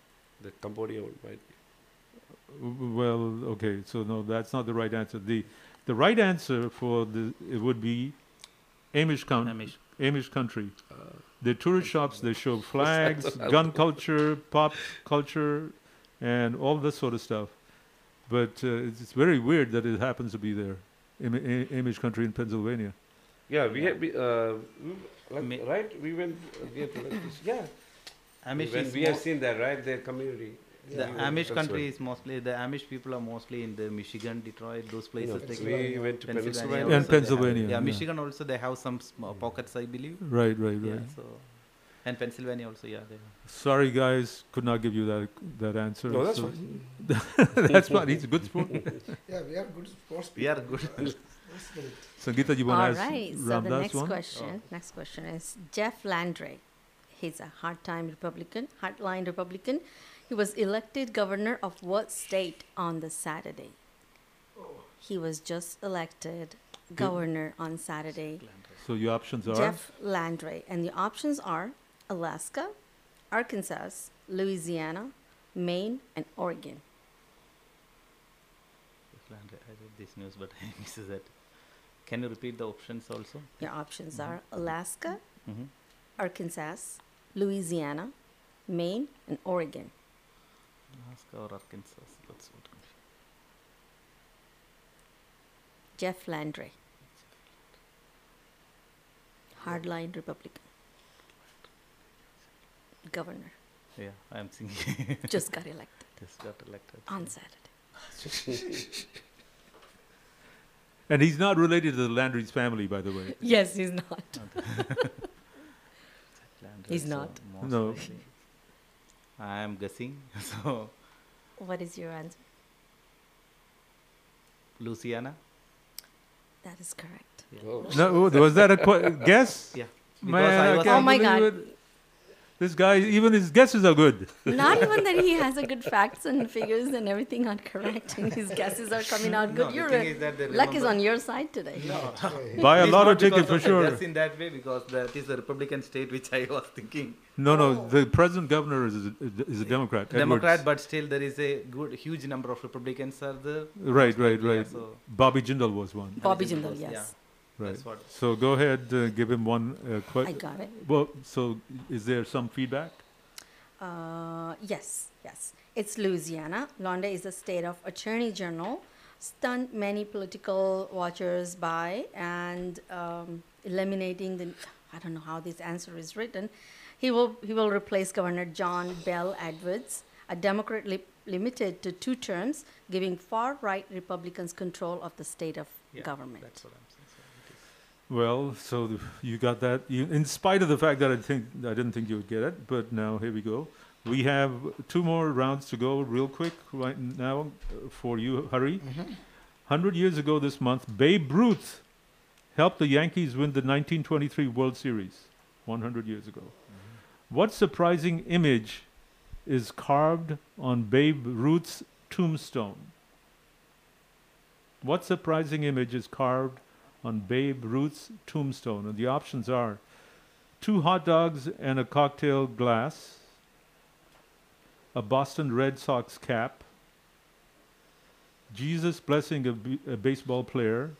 The Cambodia one might be. W- Well, okay, so no, that's not the right answer. The the right answer for the it would be Amish country. Amish. Amish country. the tourist shops they show flags, gun culture, pop culture, and all this sort of stuff. But uh, it's, it's very weird that it happens to be there, Am- A- Amish country in Pennsylvania. Yeah, we have, we, uh, like, right? We went, uh, we have to like this. Yeah. Amish when is we have seen that, right? Their community. The We Amish country Pennsylvania. is mostly the Amish people are mostly in the Michigan, Detroit, those places. No, like we went to Pennsylvania. And also they have- Pennsylvania, yeah, yeah. Michigan also they have some small uh, pockets, I believe. Right, right, Yeah, right. so and Pennsylvania also, yeah. They Sorry, guys, could not give you that that answer. No, that's so- fine. that's fine. He's a good sport. Yeah, we are good sports. We are good. Sports spirit. Sangeeta, you want to ask right. So the next one? question, oh. next question is Jeff Landry. He's a hard-time Republican, hardline Republican. He was elected governor of what state on the Saturday? He was just elected governor on Saturday. So your options are Jeff Landry, and the options are Alaska, Arkansas, Louisiana, Maine, and Oregon. Landry, I read this news, but I missed that. Can you repeat the options also? Your options are Alaska, Mhm. Arkansas, Louisiana, Maine, and Oregon. Alaska or Arkansas? That's what. I'm Jeff Landry. Hardline Republican. Governor. Yeah, I'm thinking. Just got elected. Just got elected. On Saturday. And he's not related to the Landry's family, by the way. Yes, he's not. He's not. most No. Likely. I am guessing. So, What is your answer? Louisiana. That is correct. No, was that a qu- guess? Yeah. Man, Because I I was- can't Oh my believe God. It. This guy, even his guesses are good. Not even that he has a good facts and figures and everything are correct and his guesses are coming out good. No, the Your thing is that they luck is on your side today. Buy a It is lotto not ticket for sure. guess in that way because that is a Republican state which I was thinking. No, no, oh. the present governor is a, is a Democrat. Democrat, Edwards. but still there is a good huge number of Republicans are there. Right, right, Yeah, right. so- Bobby Jindal was one. Bobby Jindal Jindal, yes. yeah. Right. That's what- So go ahead, uh, give him one uh, I question. got it. Well, so is there some feedback? Uh, yes, yes. It's Louisiana. Londe is a state of attorney general, stunned many political watchers by and um, eliminating the. I don't know how this answer is written. He will he will replace Governor John Bell Edwards, a Democrat li- limited to two terms, giving far right Republicans control of the state of Yeah, government. That's what I'm saying. So it is. Well, so th- you got that. You, in spite of the fact that I think I didn't think you would get it, but now here we go. We have two more rounds to go, real quick, right now uh, for you. Hari. Hundred years ago this month, Babe Ruth helped the Yankees win the 1923 World Series. 100 years ago. What surprising image is carved on Babe Ruth's tombstone? What surprising image is carved on Babe Ruth's tombstone? And the options are two hot dogs and a cocktail glass, a Boston Red Sox cap, Jesus blessing a, b- a baseball player,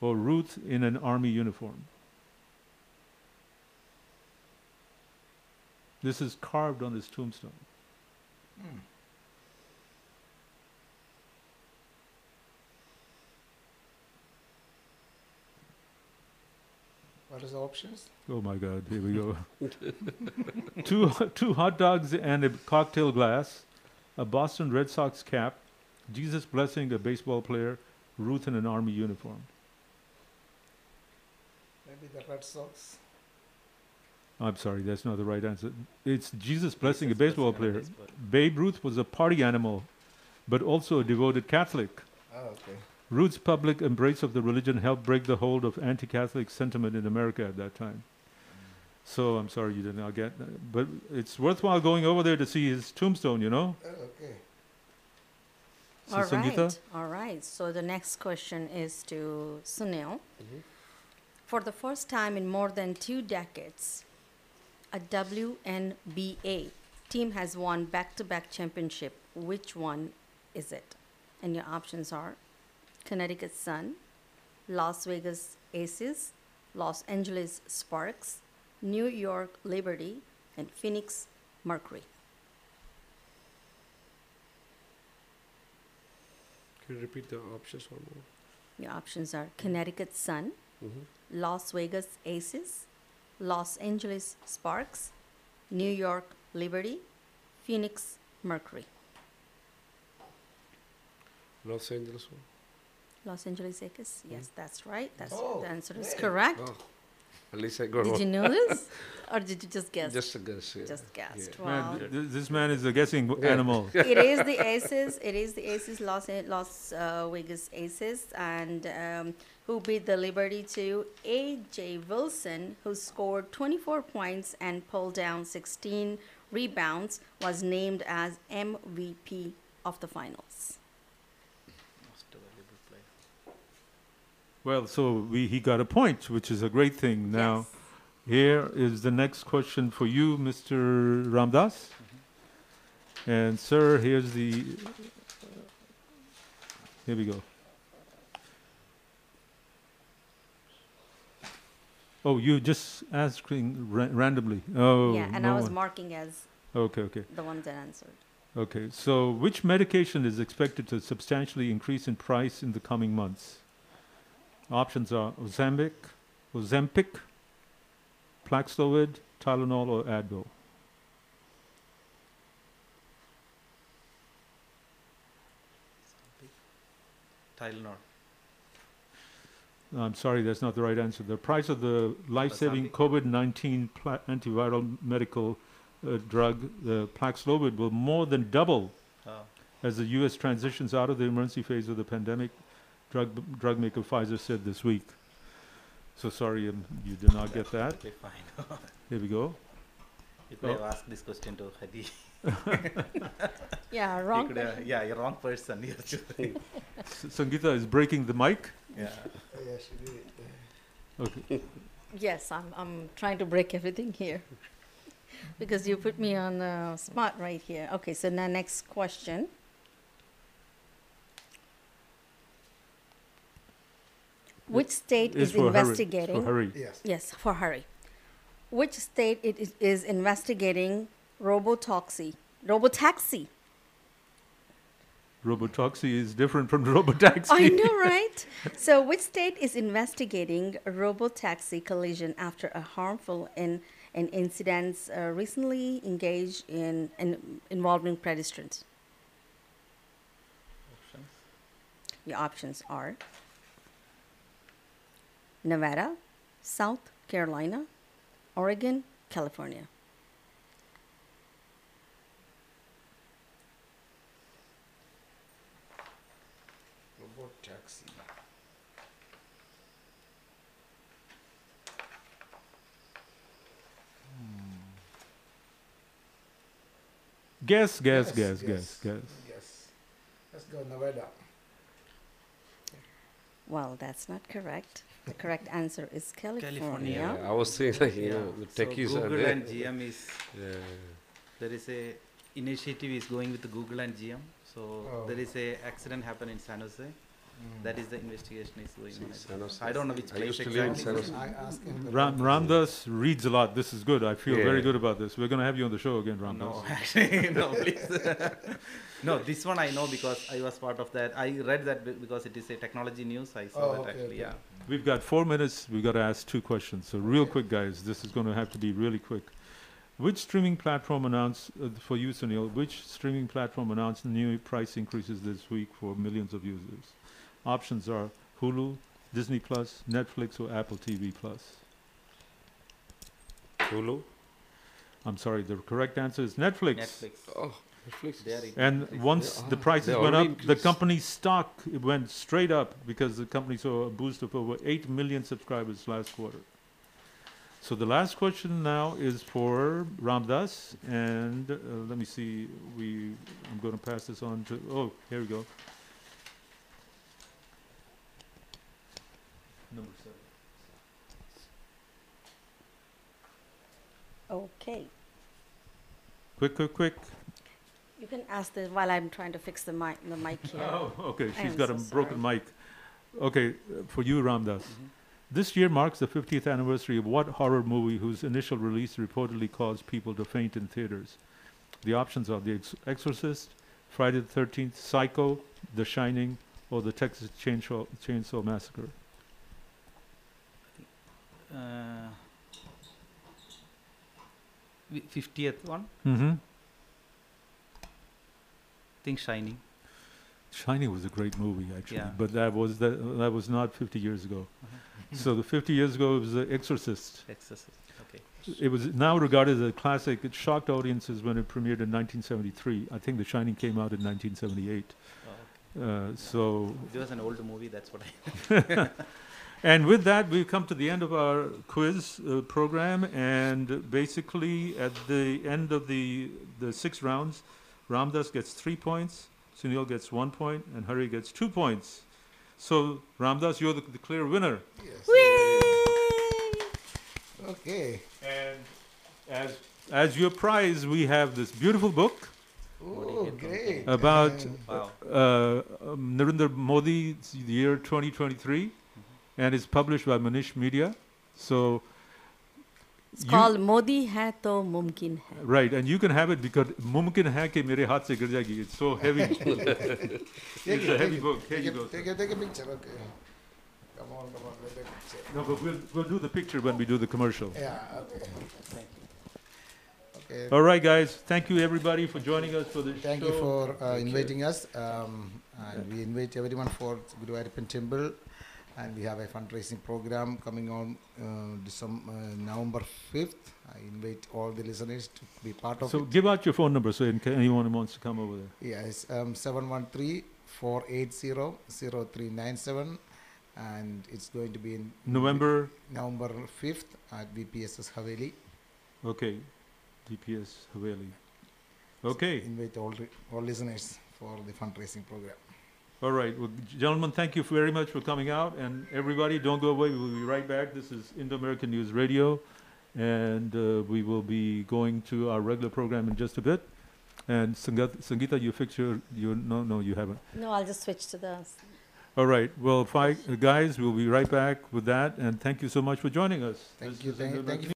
or Ruth in an army uniform. This is carved on his tombstone. Hmm. What is the options? Oh my God, here we go. two, two hot dogs and a cocktail glass, a Boston Red Sox cap, Jesus blessing a baseball player, Ruth in an army uniform. Maybe the Red Sox. I'm sorry, that's not the right answer. It's Jesus blessing a baseball blessing a player. baseball. Babe Ruth was a party animal, but also a devoted Catholic. Oh, okay. Ruth's public embrace of the religion helped break the hold of anti Catholic sentiment in America at that time. So I'm sorry you did not get that. But it's worthwhile going over there to see his tombstone, you know? Oh, okay. So All Sangeeta? right. All right. So the next question is to Sunil. Mm-hmm. For the first time in more than two decades, a WNBA team has won back-to-back championship. Which one is it? And your options are Connecticut Sun, Las Vegas Aces, Los Angeles Sparks, New York Liberty, and Phoenix Mercury. Can you repeat the options one more? Your options are Connecticut Sun, Mhm. Las Vegas Aces, Los Angeles Sparks, New York Liberty, Phoenix Mercury. Los Angeles one. Los Angeles Aces? Yes, that's right. That's Oh, the answer is hey. correct. Oh, at least I got Did you know this? Or did you just guess? Just a guess. Yeah. Just guessed. Yeah. Wow. Man, th- this man is a guessing Yeah. animal. it is the Aces. It is the Aces, Los, A- Las uh, Vegas Aces, and um, who beat the Liberty to A'ja Wilson, who scored 24 points and pulled down 16 rebounds, was named as MVP of the finals. Well, so we, he got a point, which is a great thing. Now, here is the next question for you, Mr. Ramdas. Mm-hmm. And, sir, here's the. Here we go. Oh, you just asking ra- randomly. Oh, yeah, and no I was one. marking as Okay, okay. the one that answered. Okay, so which medication is expected to substantially increase in price in the coming months? Options are Ozempic, Ozempic, Paxlovid, Tylenol, or Advil. Tylenol. I'm sorry, that's not the right answer. The price of the life-saving COVID-19 pla- antiviral medical uh, drug, the Paxlovid, will more than double Oh. as the U.S. transitions out of the emergency phase of the pandemic. Drug drug maker Pfizer said this week. So sorry, um, you did not get that. Okay, fine. Here we go. You could have Oh. asked this question to Hari. Yeah, You wrong could have- yeah, you're wrong person. You're choosing. S- Sangeeta is breaking the mic. Yeah. Yeah, she did. Okay. Yes, I'm, I'm trying to break everything here because you put me on the spot right here. Okay, so now next question. Which state is for Hari- it's for investigating? Hari. Yes. Yes, for Hari. Which state it is, is investigating robotaxi? Robotaxi. Robotaxi is different from robotaxi. I know, right? so, which state is investigating a robotaxi collision after a harmful in, in incidents uh, recently engaged in, in involving pedestrians? Your options are Nevada, South Carolina, Oregon, California. Robot taxi. Hmm. Guess, guess, Yes, guess, yes, guess, guess. Yes. Let's go Nevada. Well, that's not correct. The correct answer is California. California. Yeah, I was saying like you Yeah. know the So techies are Google there. and GM is Yeah. there is a initiative is going with Google and GM. So Oh. there is a accident happened in San Jose. Mm. That is the investigation is going on. I San. Jose. I don't know which I place used to live in exactly. San Jose. I asked him the Ram, Ramdas reads a lot. This is good. I feel very good about this. We're going to have you on the show again, Ramdas. No, actually, no, please. no, this one I know because I was part of that. I read that because it is a technology news. I saw Oh, that okay, actually. okay. Yeah. We've got four minutes. We've got to ask two questions. So, real quick, guys. This is going to have to be really quick. Which streaming platform announced, uh, for you, Sunil, which streaming platform announced new price increases this week for millions of users? Options are Hulu, Disney Plus, Netflix, or Apple TV Plus. Hulu. I'm sorry, the correct answer is Netflix. Netflix. Oh, Netflix. They are And once the prices went up, already the increased. company's stock went straight up because the company saw a boost of over 8 million subscribers last quarter. So the last question now is for Ramdas, and uh, let me see. We I'm going to pass this on to. Oh, here we go. Number seven. Okay. Quick, quick, quick. You can ask this while I'm trying to fix the mic, the mic here. Oh, okay. She's got so a broken sorry. mic. Okay, uh, for you, Ramdas. This year marks the 50th anniversary of what horror movie whose initial release reportedly caused people to faint in theaters? The options are The Ex- Exorcist, Friday the 13th, Psycho, The Shining, or The Texas Chainsaw, Chainsaw Massacre. Uh, wi- 50th one. Mm-hmm. I think Shining. Shining was a great movie, actually, Yeah. but that was that, that was not 50 years ago. so the 50 years ago it was The Exorcist. Exorcist. Okay. It was now regarded as a classic. It shocked audiences when it premiered in 1973. I think The Shining came out in 1978. uh, so. It was an old movie. That's what I. and with that, we've come to the end of our quiz uh, program. And basically, at the end of the the six rounds, Ramdas gets three points, Sunil gets one point, and Hari gets two points. So Ramdas, you're the, the clear winner. Yes. Okay. And as as your prize, we have this beautiful book Oh, great. about Wow. uh, um, Narendra Modi, the year 2023, and it's published by Manish Media. So, It's you- called Modi hai to mumkin hai. right, and you can have it because mumkin hai ke mere haath se gir jayegi. It's so heavy. Take it's a heavy it, book. Here Take you go. take it, take a picture. Okay. Come on, come on. Let the picture. No, but we'll we'll do the picture when we do the commercial. Yeah. Okay. Okay. All right, guys. Thank you everybody for joining us for this Thank show. you for uh, Thank you. inviting us. Um, and we invite everyone for Guruvayuappan Temple. And we have a fundraising program coming on uh, December, uh, November 5th. I invite all the listeners to be part of So it. give out your phone number so anyone who wants to come over there. Yes, um, 713-480-0397 and it's going to be in November? November 5th at VPSS Haveli. Okay, DPS Haveli. Okay. Invite all, all listeners for the fundraising program. All right, well, gentlemen, thank you very much for coming out, and everybody, don't go away. We'll be right back. This is Indo-American News Radio, and uh, we will be going to our regular program in just a bit. And Sangat- Sangeeta, you fix your, your no, no, you haven't. No, I'll just switch to the. All right, well, fi- uh, guys, we'll be right back with that, and thank you so much for joining us. Thank This you, thank- thank you